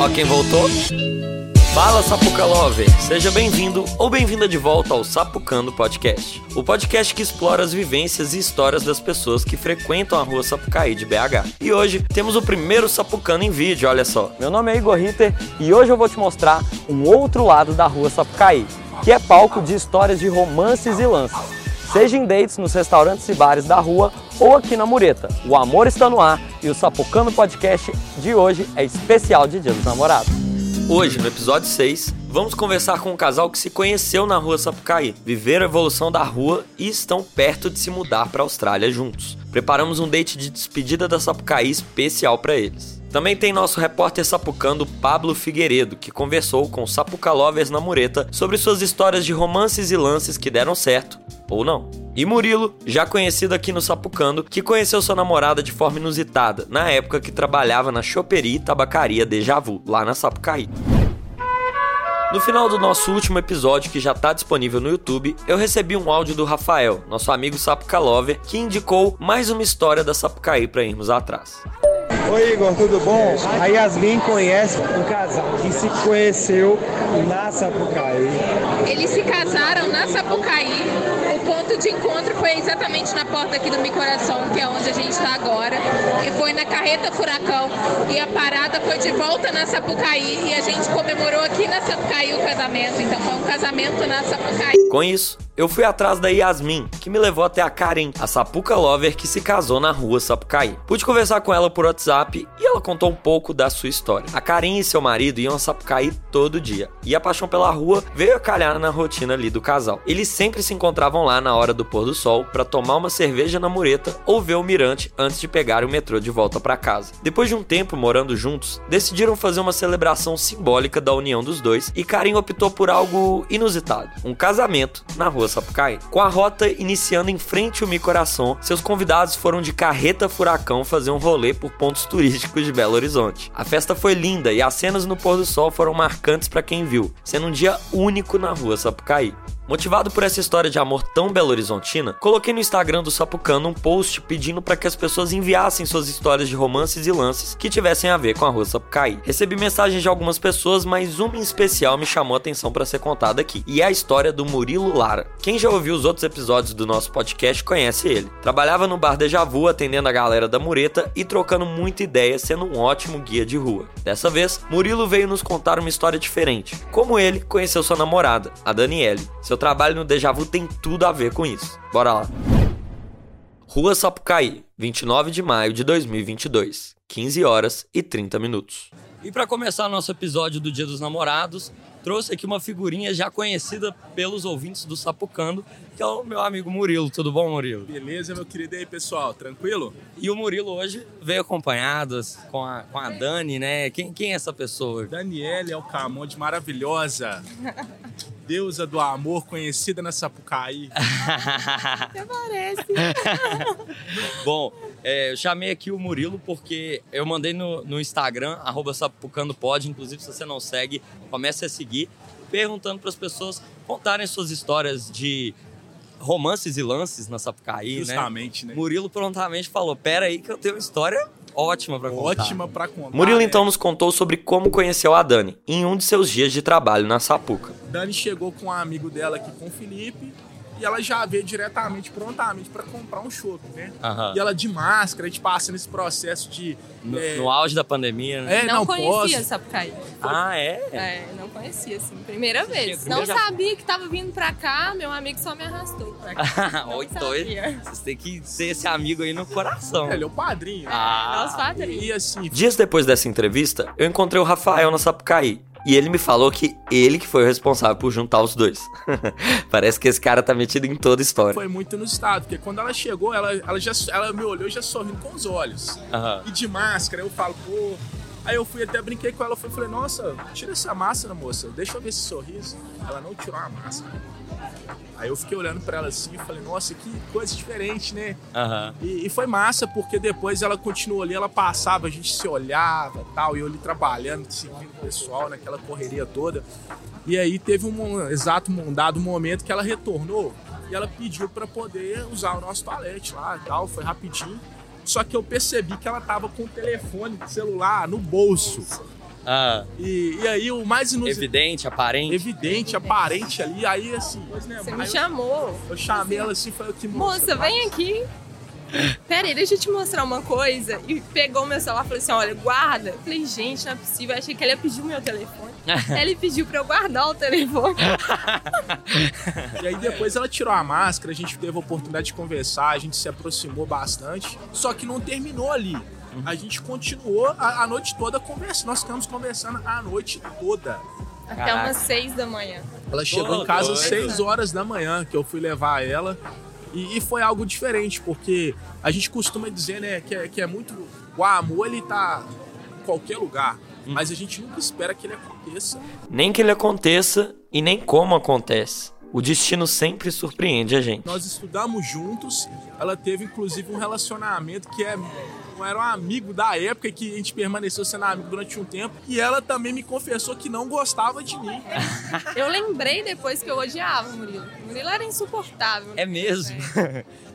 Ó quem voltou. Fala Sapuca Lover, seja bem-vindo ou bem-vinda de volta ao Sapucando Podcast. O podcast que explora as vivências e histórias das pessoas que frequentam a rua Sapucaí de BH. E hoje temos o primeiro Sapucando em vídeo, olha só. Meu nome é Igor Ritter e hoje eu vou te mostrar um outro lado da rua Sapucaí, que é palco de histórias de romances e lances. Seja em dates nos restaurantes e bares da rua ou aqui na Mureta. O amor está no ar e o Sapucando Podcast de hoje é especial de Dia dos Namorados. Hoje, no episódio 6, vamos conversar com um casal que se conheceu na rua Sapucaí, viveram a evolução da rua e estão perto de se mudar para a Austrália juntos. Preparamos um date de despedida da Sapucaí especial para eles. Também tem nosso repórter sapucando Pablo Figueiredo, que conversou com Sapuca Lovers na Mureta sobre suas histórias de romances e lances que deram certo ou não. E Murilo, já conhecido aqui no Sapucando, que conheceu sua namorada de forma inusitada, na época que trabalhava na choperia e tabacaria Deja Vu, lá na Sapucaí. No final do nosso último episódio, que já está disponível no YouTube, eu recebi um áudio do Rafael, nosso amigo Sapuca Lover, que indicou mais uma história da Sapucaí para irmos atrás. Oi Igor, tudo bom? A Yasmin conhece um casal que se conheceu na Sapucaí. Eles se casaram na Sapucaí. O ponto de encontro foi exatamente na porta aqui do meu coração, que é onde a gente está agora. E foi na carreta furacão. E a parada foi de volta na Sapucaí. E a gente comemorou aqui na Sapucaí o casamento. Então foi um casamento na Sapucaí. Com isso, eu fui atrás da Yasmin, que me levou até a Karen, a Sapuca Lover que se casou na rua Sapucaí. Pude conversar com ela por WhatsApp e ela contou um pouco da sua história. A Karen e seu marido iam a Sapucaí todo dia, e a paixão pela rua veio a calhar na rotina ali do casal. Eles sempre se encontravam lá na hora do pôr do sol para tomar uma cerveja na mureta ou ver o mirante antes de pegar o metrô de volta para casa. Depois de um tempo morando juntos, decidiram fazer uma celebração simbólica da união dos dois e Karen optou por algo inusitado, um casamento na rua Sapucaí. Com a rota iniciando em frente ao Mi Coração, seus convidados foram de carreta furacão fazer um rolê por pontos turísticos de Belo Horizonte. A festa foi linda e as cenas no pôr do sol foram marcantes para quem viu, sendo um dia único na rua Sapucaí. Motivado por essa história de amor tão belo-horizontina, coloquei no Instagram do Sapucano um post pedindo para que as pessoas enviassem suas histórias de romances e lances que tivessem a ver com a rua Sapucaí. Recebi mensagens de algumas pessoas, mas uma em especial me chamou a atenção para ser contada aqui, e é a história do Murilo Lara. Quem já ouviu os outros episódios do nosso podcast conhece ele. Trabalhava no bar Deja Vu atendendo a galera da Mureta e trocando muita ideia, sendo um ótimo guia de rua. Dessa vez, Murilo veio nos contar uma história diferente, como ele conheceu sua namorada, a Daniele. Seu trabalho no Deja Vu tem tudo a ver com isso. Bora lá. Rua Sapucaí, 29 de maio de 2022, 15 horas e 30 minutos. E para começar nosso episódio do Dia dos Namorados, trouxe aqui uma figurinha já conhecida pelos ouvintes do Sapucando, que é o meu amigo Murilo. Tudo bom, Murilo? Beleza, meu querido. E aí, pessoal? Tranquilo? E o Murilo hoje veio acompanhado com a, com a Dani, né? Quem, quem é essa pessoa? Daniele Alcamonte, maravilhosa. Deusa do amor, conhecida na Sapucaí. Até parece. Bom, é, eu chamei aqui o Murilo porque eu mandei no, no Instagram, arroba sapucandopod, inclusive se você não segue, comece a seguir, perguntando para as pessoas contarem suas histórias de romances e lances na Sapucaí, Justamente, né? né? Murilo prontamente falou, pera aí que eu tenho uma história ótima para contar. Ótima pra contar. Murilo então nos contou sobre como conheceu a Dani em um de seus dias de trabalho na Sapuca. Dani chegou com um amigo dela aqui, com o Felipe, e ela já veio diretamente, prontamente, pra comprar um chopp, né? Aham. E ela de máscara, a gente passa nesse processo de. No, é, no auge da pandemia, né? é, não, não, conhecia posso. Sapucaí. Ah, é? É, não conhecia, assim, primeira vez. primeira não já- sabia que tava vindo pra cá, meu amigo só me arrastou pra cá. Oi, doido. Vocês têm que ser esse amigo aí no coração. Ele é o padrinho. né? Ah. Nosso padrinho. E assim, Dias depois dessa entrevista, eu encontrei o Rafael na Sapucaí. E ele me falou que ele que foi o responsável por juntar os dois. Parece que esse cara tá metido em toda a história. foi muito inusitado, porque quando ela chegou, ela, ela, já, ela me olhou já sorrindo com os olhos. Aham. E de máscara, eu falo, pô. Aí eu fui até brinquei com ela, fui, falei, nossa, tira essa máscara, moça, deixa eu ver esse sorriso. Ela não tirou a máscara. Aí eu fiquei olhando pra ela assim e falei, nossa, que coisa diferente, né? Aham. E, e foi massa, porque depois ela continuou ali, ela passava, a gente se olhava tal, e eu ali trabalhando, seguindo o pessoal naquela correria toda. E aí teve um exato um dado momento que ela retornou e ela pediu pra poder usar o nosso toalete lá e tal, foi rapidinho. Só que eu percebi que ela tava com o telefone celular no bolso. Ah, E, e aí o mais inusitado. evidente, aparente. Evidente, aparente ali, aí assim. Você aí me eu- chamou. Eu chamei ela assim e falei que Moça, vem aqui. Pera aí, deixa eu te mostrar uma coisa. E pegou o meu celular e falou assim: olha, guarda. Eu falei, gente, não é possível. Eu achei que ele ia pedir o meu telefone. ele pediu pra eu guardar o telefone. E aí depois ela tirou a máscara, a gente teve a oportunidade de conversar, a gente se aproximou bastante. Só que não terminou ali. A gente continuou a, a noite toda conversando. Nós ficamos conversando a noite toda. Até Caraca. umas seis da manhã. Ela chegou Tô em casa às. 6 horas da manhã que eu fui levar ela. E, e foi algo diferente, porque a gente costuma dizer, né, que é, que é muito. O amor, ele tá em qualquer lugar. Mas a gente nunca espera que ele aconteça. Nem que ele aconteça e nem como acontece. O destino sempre surpreende a gente. Nós estudamos juntos. Ela teve, inclusive, um relacionamento que é. Era um amigo da época e que a gente permaneceu sendo amigo durante um tempo. E ela também me confessou que não gostava de mim. Eu lembrei depois que eu odiava o Murilo. O Murilo era insuportável. É mesmo?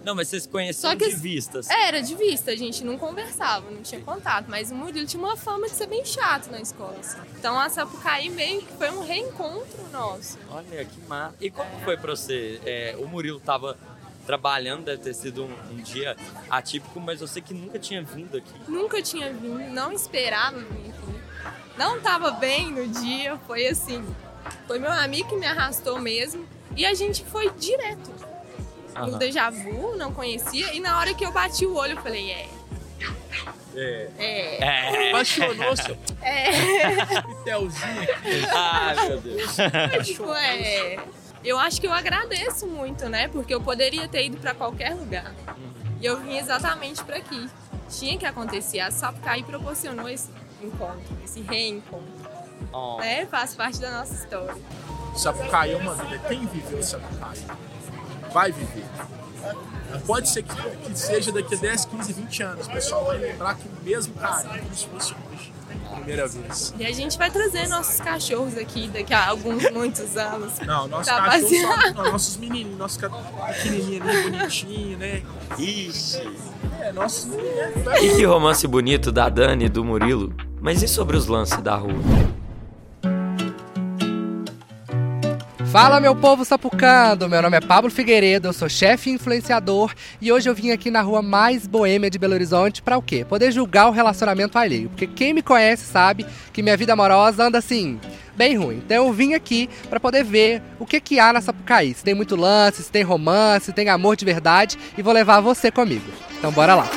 Não, mas vocês se conheceram Só que- de vistas. Era de vista, a gente não conversava, não tinha contato. Mas o Murilo tinha uma fama de ser bem chato na escola. assim. Então a Sapucaí meio que foi um reencontro nosso. Olha, que massa. E como foi pra você? É, o Murilo tava trabalhando, deve ter sido um, um dia atípico, mas eu sei que nunca tinha vindo aqui. Nunca tinha vindo, não esperava vir aqui. Não tava bem no dia, foi assim. Foi meu amigo que me arrastou mesmo. E a gente foi direto. No Aham. déjà vu, não conhecia. E na hora que eu bati o olho, eu falei, é. É. É. É. Apaixonou seu É. pitelzinho aqui. Ai, meu Deus. tipo, é. Eu acho que eu agradeço muito, né? Porque eu poderia ter ido pra qualquer lugar. E eu vim exatamente pra aqui. Tinha que acontecer. A Sapucaí proporcionou esse encontro, esse reencontro. Oh. Né? Faz parte da nossa história. Sapucaí é uma vida. Quem viveu Sapucaí vai viver. Pode ser que, que seja daqui a 10, 15, 20 anos. O pessoal vai lembrar que o mesmo carinho como se fosse hoje. Primeira vez. E a gente vai trazer nossos cachorros aqui daqui a alguns, muitos anos. Não, nossos Tá cachorros não, nossos menininhos, nossos pequenininhos ali, bonitinhos, né? Ixi. É, nossos menininhos. E que romance bonito da Dani e do Murilo. Mas e sobre os lances da rua? Fala meu povo sapucando, meu nome é Pablo Figueiredo, eu sou chefe influenciador e hoje eu vim aqui na rua mais boêmia de Belo Horizonte pra o quê? Poder julgar o relacionamento alheio, porque quem me conhece sabe que minha vida amorosa anda assim, bem ruim. Então eu vim aqui pra poder ver o que que há na Sapucaí, se tem muito lance, se tem romance, se tem amor de verdade e vou levar você comigo. Então bora lá.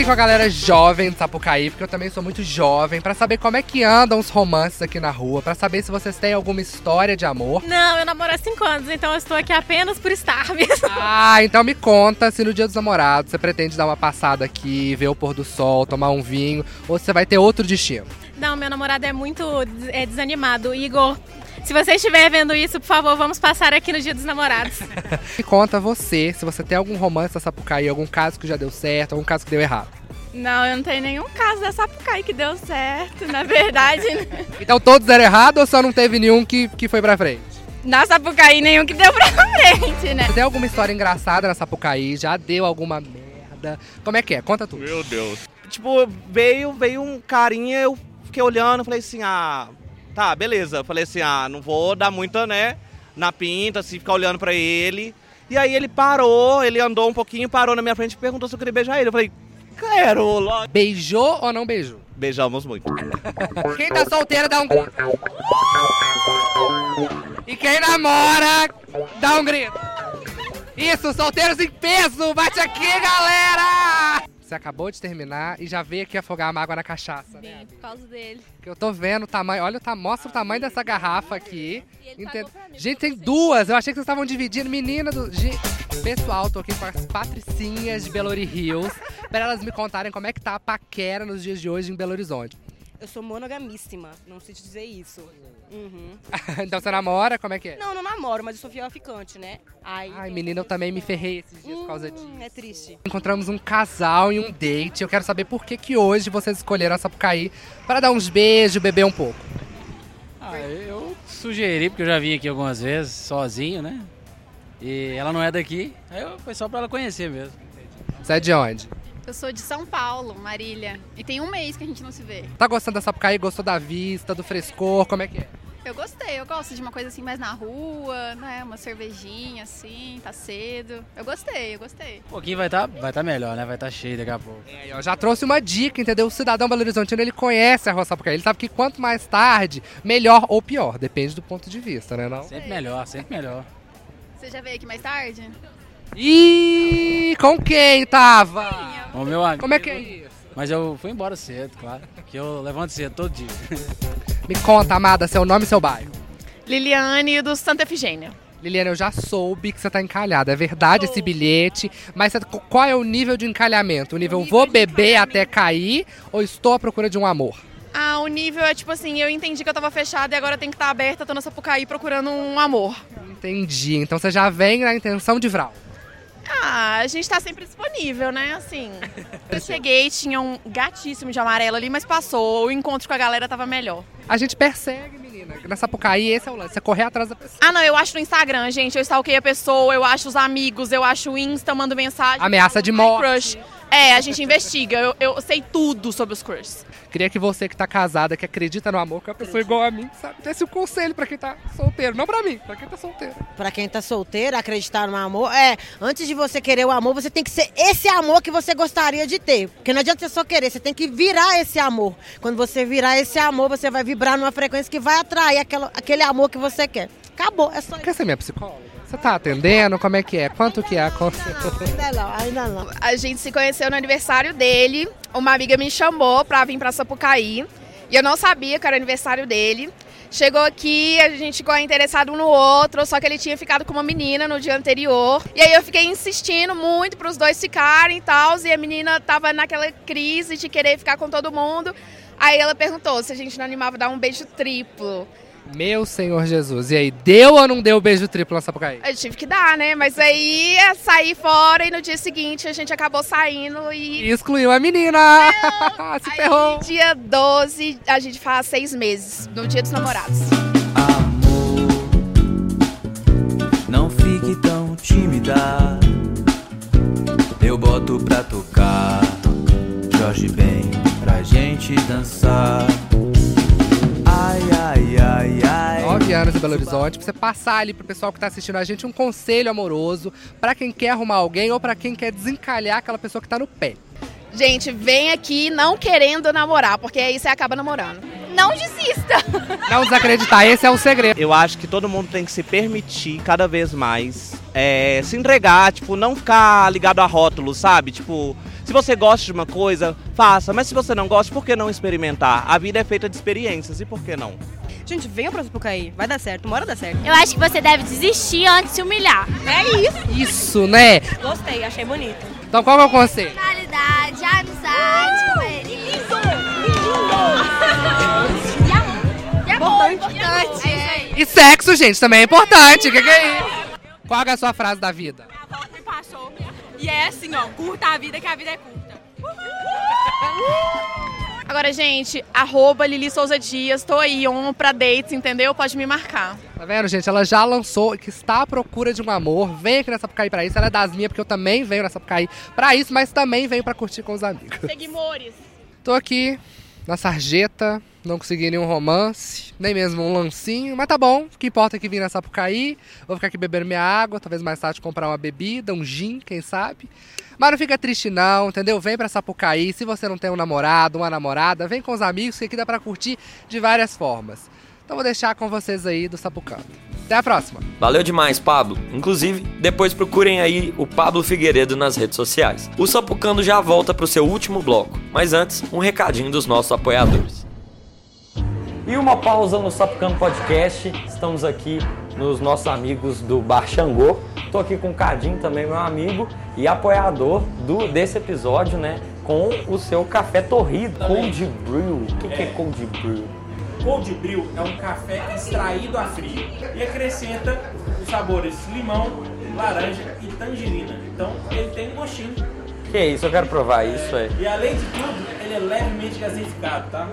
Aqui com a galera jovem do Sapucaí, porque eu também sou muito jovem, pra saber como é que andam os romances aqui na rua, pra saber se vocês têm alguma história de amor. Não, eu namoro há cinco anos, então eu estou aqui apenas por estar mesmo. Ah, então me conta se no dia dos namorados você pretende dar uma passada aqui, ver o pôr do sol, tomar um vinho, ou se você vai ter outro destino. Não, meu namorado é muito é, desanimado. Igor, se você estiver vendo isso, por favor, vamos passar aqui no dia dos namorados. Me conta você, se você tem algum romance da Sapucaí, algum caso que já deu certo, algum caso que deu errado. Não, eu não tenho nenhum caso da Sapucaí que deu certo, na verdade. Então todos deram errado ou só não teve nenhum que, que foi pra frente? Na Sapucaí, nenhum que deu pra frente, né? Você tem alguma história engraçada na Sapucaí? Já deu alguma merda? Como é que é? Conta tudo. Tipo, veio, veio um carinha, eu fiquei olhando, falei assim, ah, tá, beleza. Falei assim, ah, não vou dar muita, né, na pinta, assim, ficar olhando pra ele. E aí ele parou, ele andou um pouquinho, parou na minha frente e perguntou se eu queria beijar ele. Eu falei, quero, lógico. Beijou ou não beijou? Beijamos muito. Quem tá solteiro dá um grito. E quem namora dá um grito. Isso, solteiros em peso, bate aqui, galera! Você acabou de terminar e já veio aqui afogar a mágoa na cachaça, né? Sim, por causa dele. Que eu tô vendo o tamanho, olha, ta- mostra o tamanho dessa garrafa aqui. Mim, Gente, tem duas. Eu achei que vocês estavam dividindo. Menina do. Pessoal, tô aqui com as patricinhas de Belo Hills. Pra elas me contarem como é que tá a paquera nos dias de hoje em Belo Horizonte. Eu sou monogamíssima, não sei te dizer isso. Uhum. então você namora? Como é que é? Não, não namoro, mas eu sou fiel a ficante, né? Aí, Ai, menina, eu também me ferrei esses dias por causa Hum, disso. É triste. Encontramos um casal em um date. Eu quero saber por que, que hoje vocês escolheram a Sapucaí para dar uns beijos, beber um pouco. Ah, eu sugeri, porque eu já vim aqui algumas vezes, sozinho, né? E ela não é daqui, aí foi só pra ela conhecer mesmo. Você é de onde? Eu sou de São Paulo, Marília. E tem um mês que a gente não se vê. Tá gostando da Sapucaí? Gostou da vista, do frescor? Como é que é? Eu gostei, eu gosto de uma coisa assim mais na rua, né? Uma cervejinha assim, tá cedo. Eu gostei, eu gostei. Um pouquinho vai estar vai tá melhor, né? Vai estar cheio daqui a pouco. Aí, ó, já trouxe uma dica, entendeu? O cidadão Belo Horizontino, ele conhece a Rua Sapucaí. Ele sabe que quanto mais tarde, melhor ou pior. Depende do ponto de vista, né não? Sempre melhor, sempre melhor. Você já veio aqui mais tarde? E com quem tava? O meu amigo. Como é que é isso? Mas eu fui embora cedo, claro. Que eu levanto cedo todo dia. Me conta, amada, seu nome e seu bairro. Liliane do Santa Efigênia. Liliana, eu já soube que você tá encalhada. É verdade esse bilhete, mas você- qual é o nível de encalhamento? O nível vou beber até cair ou estou à procura de um amor? Ah, o nível é tipo assim, eu entendi que eu tava fechada e agora tem que estar aberta, tô na Sapucaí procurando um amor. Entendi. Então você já vem na intenção de Vral. Ah, a gente tá sempre disponível, né? Assim. Eu cheguei, tinha um gatíssimo de amarelo ali, mas passou. O encontro com a galera tava melhor. A gente persegue, menina. Na Sapucaí, esse é o lance. Você correr atrás da pessoa. Ah, não, eu acho no Instagram, gente. Eu stalkeio a pessoa, eu acho os amigos, eu acho o Insta, mando mensagem. Ameaça de morte. Crush. É, a gente investiga. Eu, eu sei tudo sobre os crushes. Queria que você que tá casada, que acredita no amor, que é uma pessoa igual a mim, sabe? Desse um conselho pra quem tá solteiro. Não pra mim, pra quem tá solteiro. Pra quem tá solteiro, acreditar no amor, é, antes de você querer o amor, você tem que ser esse amor que você gostaria de ter. Porque não adianta você só querer, você tem que virar esse amor. Quando você virar esse amor, você vai vibrar numa frequência que vai atrair aquela, aquele amor que você quer. Acabou, é só isso. Quer ser minha psicóloga? Você tá atendendo? Como é que é? Quanto que é a consulta? Ainda não, ainda não. A gente se conheceu no aniversário dele. Uma amiga me chamou pra vir pra Sapucaí. E eu não sabia que era aniversário dele. Chegou aqui, a gente ficou interessado um no outro, só que ele tinha ficado com uma menina no dia anterior. E aí eu fiquei insistindo muito pros dois ficarem e tal. E a menina tava naquela crise de querer ficar com todo mundo. Aí ela perguntou se a gente não animava dar um beijo triplo. Meu Senhor Jesus. E aí, deu ou não deu o beijo triplo na Sapucaí? Eu tive que dar, né? Mas aí é sair fora e no dia seguinte a gente acabou saindo e. E excluiu a menina! Se ferrou! Aí, dia 12, a gente faz seis meses, no dia dos namorados. Não fique tão tímida. Eu boto pra tocar. Jorge Ben, pra gente dançar. Anos Belo Horizonte, pra você passar ali pro pessoal que tá assistindo a gente um conselho amoroso pra quem quer arrumar alguém ou pra quem quer desencalhar aquela pessoa que tá no pé. Gente, vem aqui não querendo namorar, porque aí você acaba namorando. Não desista! Não desacreditar, esse é o segredo. Eu acho que todo mundo tem que se permitir cada vez mais é, se entregar, tipo, não ficar ligado a rótulos, sabe? Tipo, se você gosta de uma coisa, faça, mas se você não gosta, por que não experimentar? A vida é feita de experiências, e por que não? Gente, venha pra Sapucaí. Vai dar certo, uma hora dá certo. Eu acho que você deve desistir antes de se humilhar. É isso. Isso, né? Gostei, achei bonito. Então qual é o conselho? Qualidade, amizade, E importante. É isso aí. E sexo, gente, também é importante. O que, que é isso? Qual é a sua frase da vida? me passou. E é assim, ó, curta a vida que a vida é curta. Agora, gente, arroba Lili Souza Dias, tô aí, on pra dates, entendeu? Pode me marcar. Tá vendo, gente? Ela já lançou que está à procura de um amor. Vem aqui nessa Sapucaí pra isso. Ela é das minhas, porque eu também venho nessa Sapucaí pra isso, mas também venho pra curtir com os amigos. Seguimores. Tô aqui na sarjeta, não consegui nenhum romance, nem mesmo um lancinho, mas tá bom. O que importa é que vim na Sapucaí. Vou ficar aqui bebendo minha água, talvez mais tarde comprar uma bebida, um gin, quem sabe. Mas não fica triste não, entendeu? Vem pra Sapucaí. Se você não tem um namorado, uma namorada, vem com os amigos, que aqui dá pra curtir de várias formas. Então vou deixar com vocês aí do Sapucando. Até a próxima. Valeu demais, Pablo. Inclusive, depois procurem aí o Pablo Figueiredo nas redes sociais. O Sapucando já volta pro seu último bloco, mas antes, um recadinho dos nossos apoiadores. E uma pausa no Sapucando Podcast. Estamos aqui nos nossos amigos do Bar Xangô. Tô aqui com o Cadinho também, meu amigo, e apoiador do, desse episódio, né? Com o seu café torrido, Cold Brew. O que, que é Cold Brew? Cold Brew é um café extraído a frio e acrescenta os sabores limão, laranja e tangerina. Então ele tem um gostinho. Que isso, eu quero provar isso, é. E além de tudo, ele é levemente gaseificado, tá?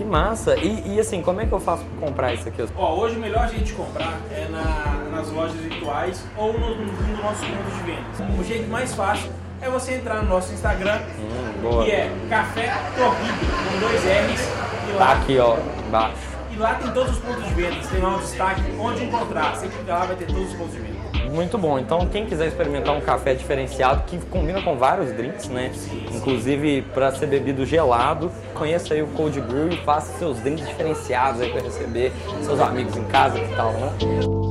Que massa! E, e, assim, como é que eu faço pra comprar isso aqui? Ó, hoje o melhor jeito de comprar é na, nas lojas virtuais ou no, no, no nosso ponto de vendas. O jeito mais fácil é você entrar no nosso Instagram, boa. que é Café Torrido, com dois R's. E lá, Tá aqui, ó, embaixo. E lá tem todos os pontos de vendas, tem lá um destaque onde encontrar. Você clica lá, vai ter todos os pontos de venda. Muito bom. Então, quem quiser experimentar um café diferenciado, que combina com vários drinks, né? Inclusive para ser bebido gelado, conheça aí o Cold Brew e faça seus drinks diferenciados aí para receber seus amigos em casa, que tal, né?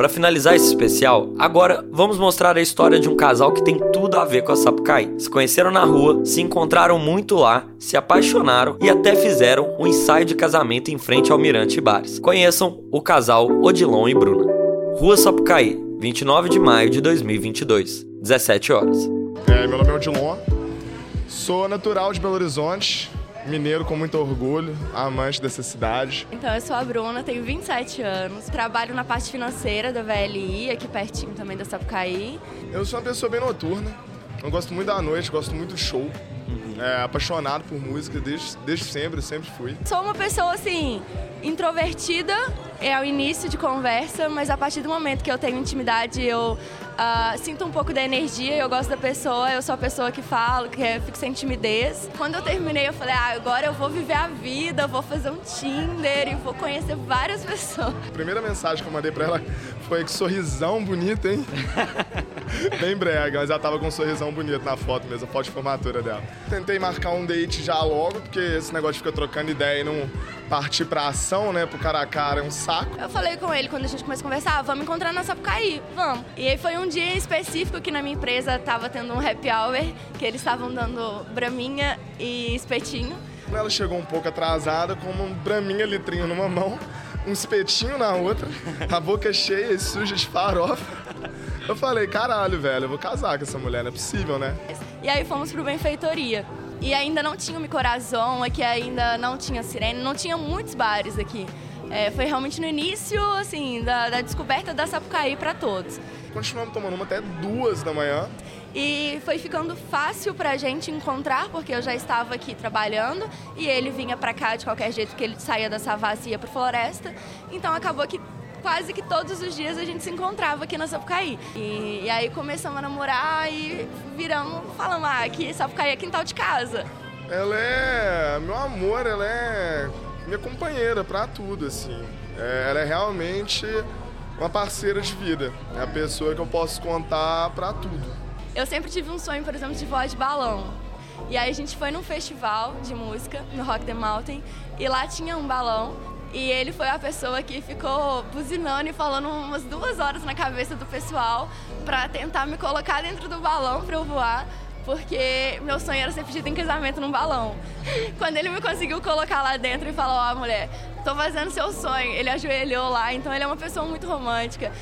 Para finalizar esse especial, agora vamos mostrar a história de um casal que tem tudo a ver com a Sapucaí. Se conheceram na rua, se encontraram muito lá, se apaixonaram e até fizeram um ensaio de casamento em frente ao Mirante Bares. Conheçam o casal Odilon e Bruna. Rua Sapucaí, 29 de maio de 2022, 17 horas. É, meu nome é Odilon, sou natural de Belo Horizonte, mineiro com muito orgulho, amante dessa cidade. Então, eu sou a Bruna, tenho 27 anos, trabalho na parte financeira da VLI, aqui pertinho também da Sapucaí. Eu sou uma pessoa bem noturna, eu gosto muito da noite, gosto muito de show. É, apaixonado por música desde, desde sempre, sempre fui. Sou uma pessoa, assim, introvertida, é o início de conversa, mas a partir do momento que eu tenho intimidade, eu ah, sinto um pouco da energia, eu gosto da pessoa, eu sou a pessoa que falo, que é, fico sem timidez. Quando eu terminei, eu falei, ah, agora eu vou viver a vida, vou fazer um Tinder e vou conhecer várias pessoas. A primeira mensagem que eu mandei pra ela foi que sorrisão bonito, hein? Bem brega, mas ela tava com um sorrisão bonito na foto mesmo, a foto de formatura dela. Tentei marcar um date já logo, porque esse negócio de ficar trocando ideia e não partir pra ação, né, pro cara a cara é um saco. Eu falei com ele quando a gente começou a conversar, ah, vamos encontrar na Sapucaí, vamos. E aí foi um dia específico que na minha empresa tava tendo um happy hour, que eles estavam dando braminha e espetinho. Ela chegou um pouco atrasada, com um braminha litrinho numa mão, um espetinho na outra, a boca cheia e suja de farofa. Eu falei, caralho, velho, eu vou casar com essa mulher, não é possível, né? E aí fomos pro Benfeitoria. E ainda não tinha o Micorazon aqui, ainda não tinha Sirene, não tinha muitos bares aqui. É, foi realmente no início, assim, da, da descoberta da Sapucaí para todos. Continuamos tomando uma até duas da manhã. E foi ficando fácil pra gente encontrar, porque eu já estava aqui trabalhando e ele vinha pra cá de qualquer jeito, porque ele saía da Savassi e ia pro Floresta. Então acabou que quase que todos os dias a gente se encontrava aqui na Sapucaí. E, e aí começamos a namorar e viramos, falamos, ah, aqui Sapucaí é quintal de casa. Ela é meu amor, ela é minha companheira pra tudo, assim. É, ela é realmente uma parceira de vida. É a pessoa que eu posso contar pra tudo. Eu sempre tive um sonho, por exemplo, de voar de balão. E aí a gente foi num festival de música, no Rock the Mountain, e lá tinha um balão. E ele foi a pessoa que ficou buzinando e falando umas duas horas na cabeça do pessoal pra tentar me colocar dentro do balão pra eu voar. Porque meu sonho era ser pedida em casamento num balão. Quando ele me conseguiu colocar lá dentro e falou, ó, oh, mulher, tô fazendo seu sonho. Ele ajoelhou lá, então ele é uma pessoa muito romântica.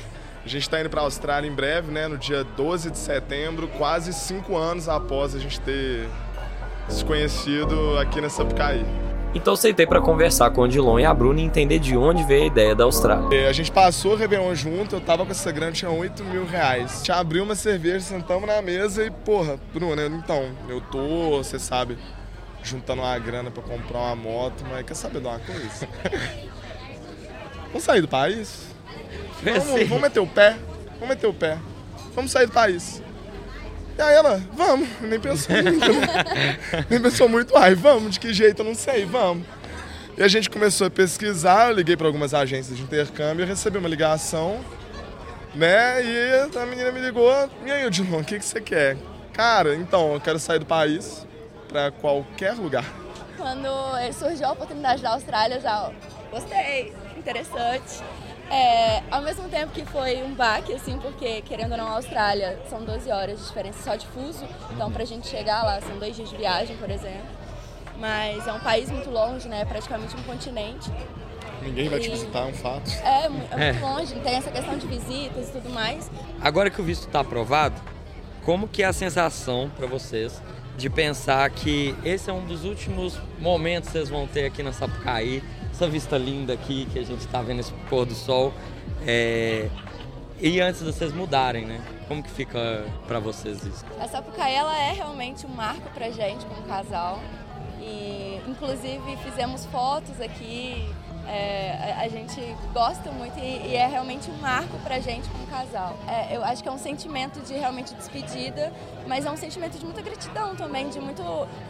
A gente está indo para a Austrália em breve, né? No dia 12 de setembro, quase cinco anos após a gente ter se conhecido aqui na Sapucaí. Então sentei para conversar com o Dilon e a Bruna e entender de onde veio a ideia da Austrália. A gente passou o Réveillon junto, eu tava com essa grana, tinha 8 mil reais. A gente abriu uma cerveja, sentamos na mesa e, porra, Bruna, então, eu tô, você sabe, juntando uma grana para comprar uma moto, mas quer saber de uma coisa? Vamos sair do país? Vamos, vamos meter o pé, vamos meter o pé. Vamos sair do país. E aí ela, vamos, nem pensou muito, né? nem pensou muito, ai, vamos, de que jeito, eu não sei, vamos. E a gente começou a pesquisar, eu liguei para algumas agências de intercâmbio, recebi uma ligação, né, e a menina me ligou, e aí, Odilon, o que, que você quer? Cara, então, eu quero sair do país para qualquer lugar. Quando surgiu a oportunidade da Austrália, eu já gostei, interessante. É, ao mesmo tempo que foi um baque, assim, porque querendo ou não, a Austrália são 12 horas de diferença só de fuso, então pra gente chegar lá são dois dias de viagem, por exemplo. Mas é um país muito longe, né? Praticamente um continente. Ninguém vai e... te visitar, é um fato. É, é muito é. longe, tem essa questão de visitas e tudo mais. Agora que o visto está aprovado, como que é a sensação para vocês de pensar que esse é um dos últimos momentos que vocês vão ter aqui na Sapucaí, essa vista linda aqui que a gente está vendo esse pôr do sol. É... E antes de vocês mudarem, né? Como que fica pra vocês isso? A Sapucaí ela é realmente um marco pra gente como casal. E inclusive fizemos fotos aqui. é, a, a gente gosta muito e, e é realmente um marco pra gente como casal. É, eu acho que é um sentimento de realmente despedida, mas é um sentimento de muita gratidão também, de muito.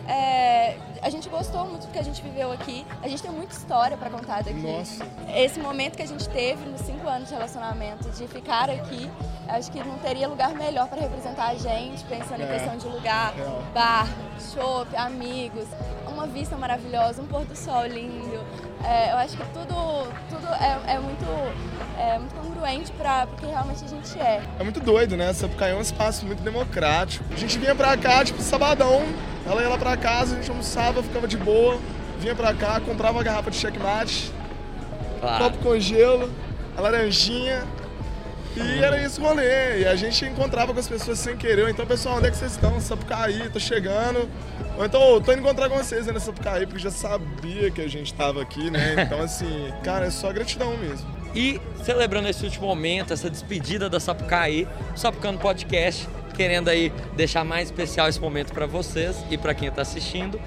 é, a gente gostou muito do que a gente viveu aqui. A gente tem muita história pra contar daqui. Nossa. Esse momento que a gente teve nos cinco anos de relacionamento, de ficar aqui, acho que não teria lugar melhor para representar a gente, pensando em É, questão de lugar, real. bar, chopp, amigos, uma vista maravilhosa, um pôr do sol lindo. É, eu acho que tudo, tudo é, é muito, é muito congruente para o que realmente a gente é. É muito doido, né? Sapucaí é um espaço muito democrático. A gente vinha pra cá, tipo, sabadão, ela ia lá pra casa, a gente almoçava, ficava de boa, vinha pra cá, comprava uma garrafa de checkmate, Claro. copo com gelo, a laranjinha. E era isso o rolê. E a gente encontrava com as pessoas sem querer. Então, pessoal, onde é que vocês estão? Sapucaí, tô chegando. Ou então, "Ô, tô indo encontrar com vocês aí na Sapucaí, porque já sabia que a gente tava aqui, né? Então, assim, cara, é só gratidão mesmo. E celebrando esse último momento, essa despedida da Sapucaí, o Sapucando Podcast, querendo aí deixar mais especial esse momento pra vocês e pra quem tá assistindo,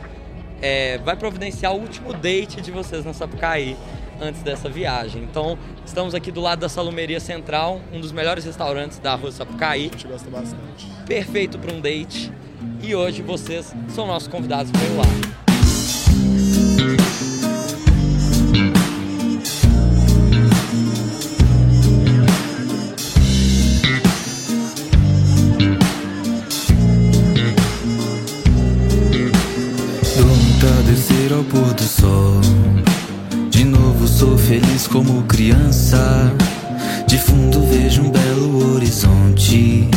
é, vai providenciar o último date de vocês na Sapucaí antes dessa viagem. Então, estamos aqui do lado da Salumeria Central, um dos melhores restaurantes da rua Sapucaí. A gente gosta bastante. Perfeito para um date. E hoje vocês são nossos convidados para ir lá. Como criança De fundo vejo um belo horizonte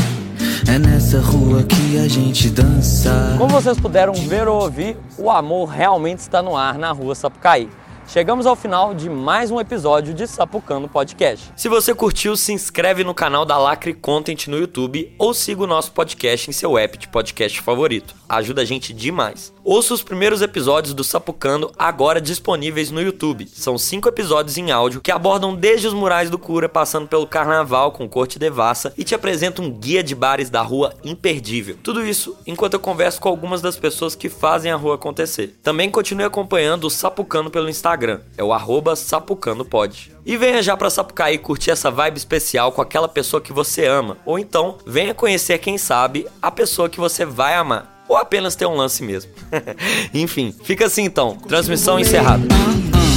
É nessa rua que a gente dança Como vocês puderam ver ou ouvir, o amor realmente está no ar na rua Sapucaí. Chegamos ao final de mais um episódio de Sapucando Podcast. Se você curtiu, se inscreve no canal da Lacre Content no YouTube ou siga o nosso podcast em seu app de podcast favorito. Ajuda a gente demais. Ouça os primeiros episódios do Sapucando agora disponíveis no YouTube. São cinco episódios em áudio que abordam desde os murais do Cura, passando pelo carnaval com corte devassa e te apresentam um guia de bares da rua imperdível. Tudo isso enquanto eu converso com algumas das pessoas que fazem a rua acontecer. Também continue acompanhando o Sapucando pelo Instagram, é o arroba sapucandopod. E venha já pra Sapucaí curtir essa vibe especial com aquela pessoa que você ama, ou então venha conhecer, quem sabe, a pessoa que você vai amar. Ou apenas ter um lance mesmo. Enfim, fica assim então. Transmissão encerrada.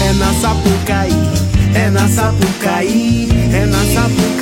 É na Sapucaí, é na Sapucaí, é na Sapucaí.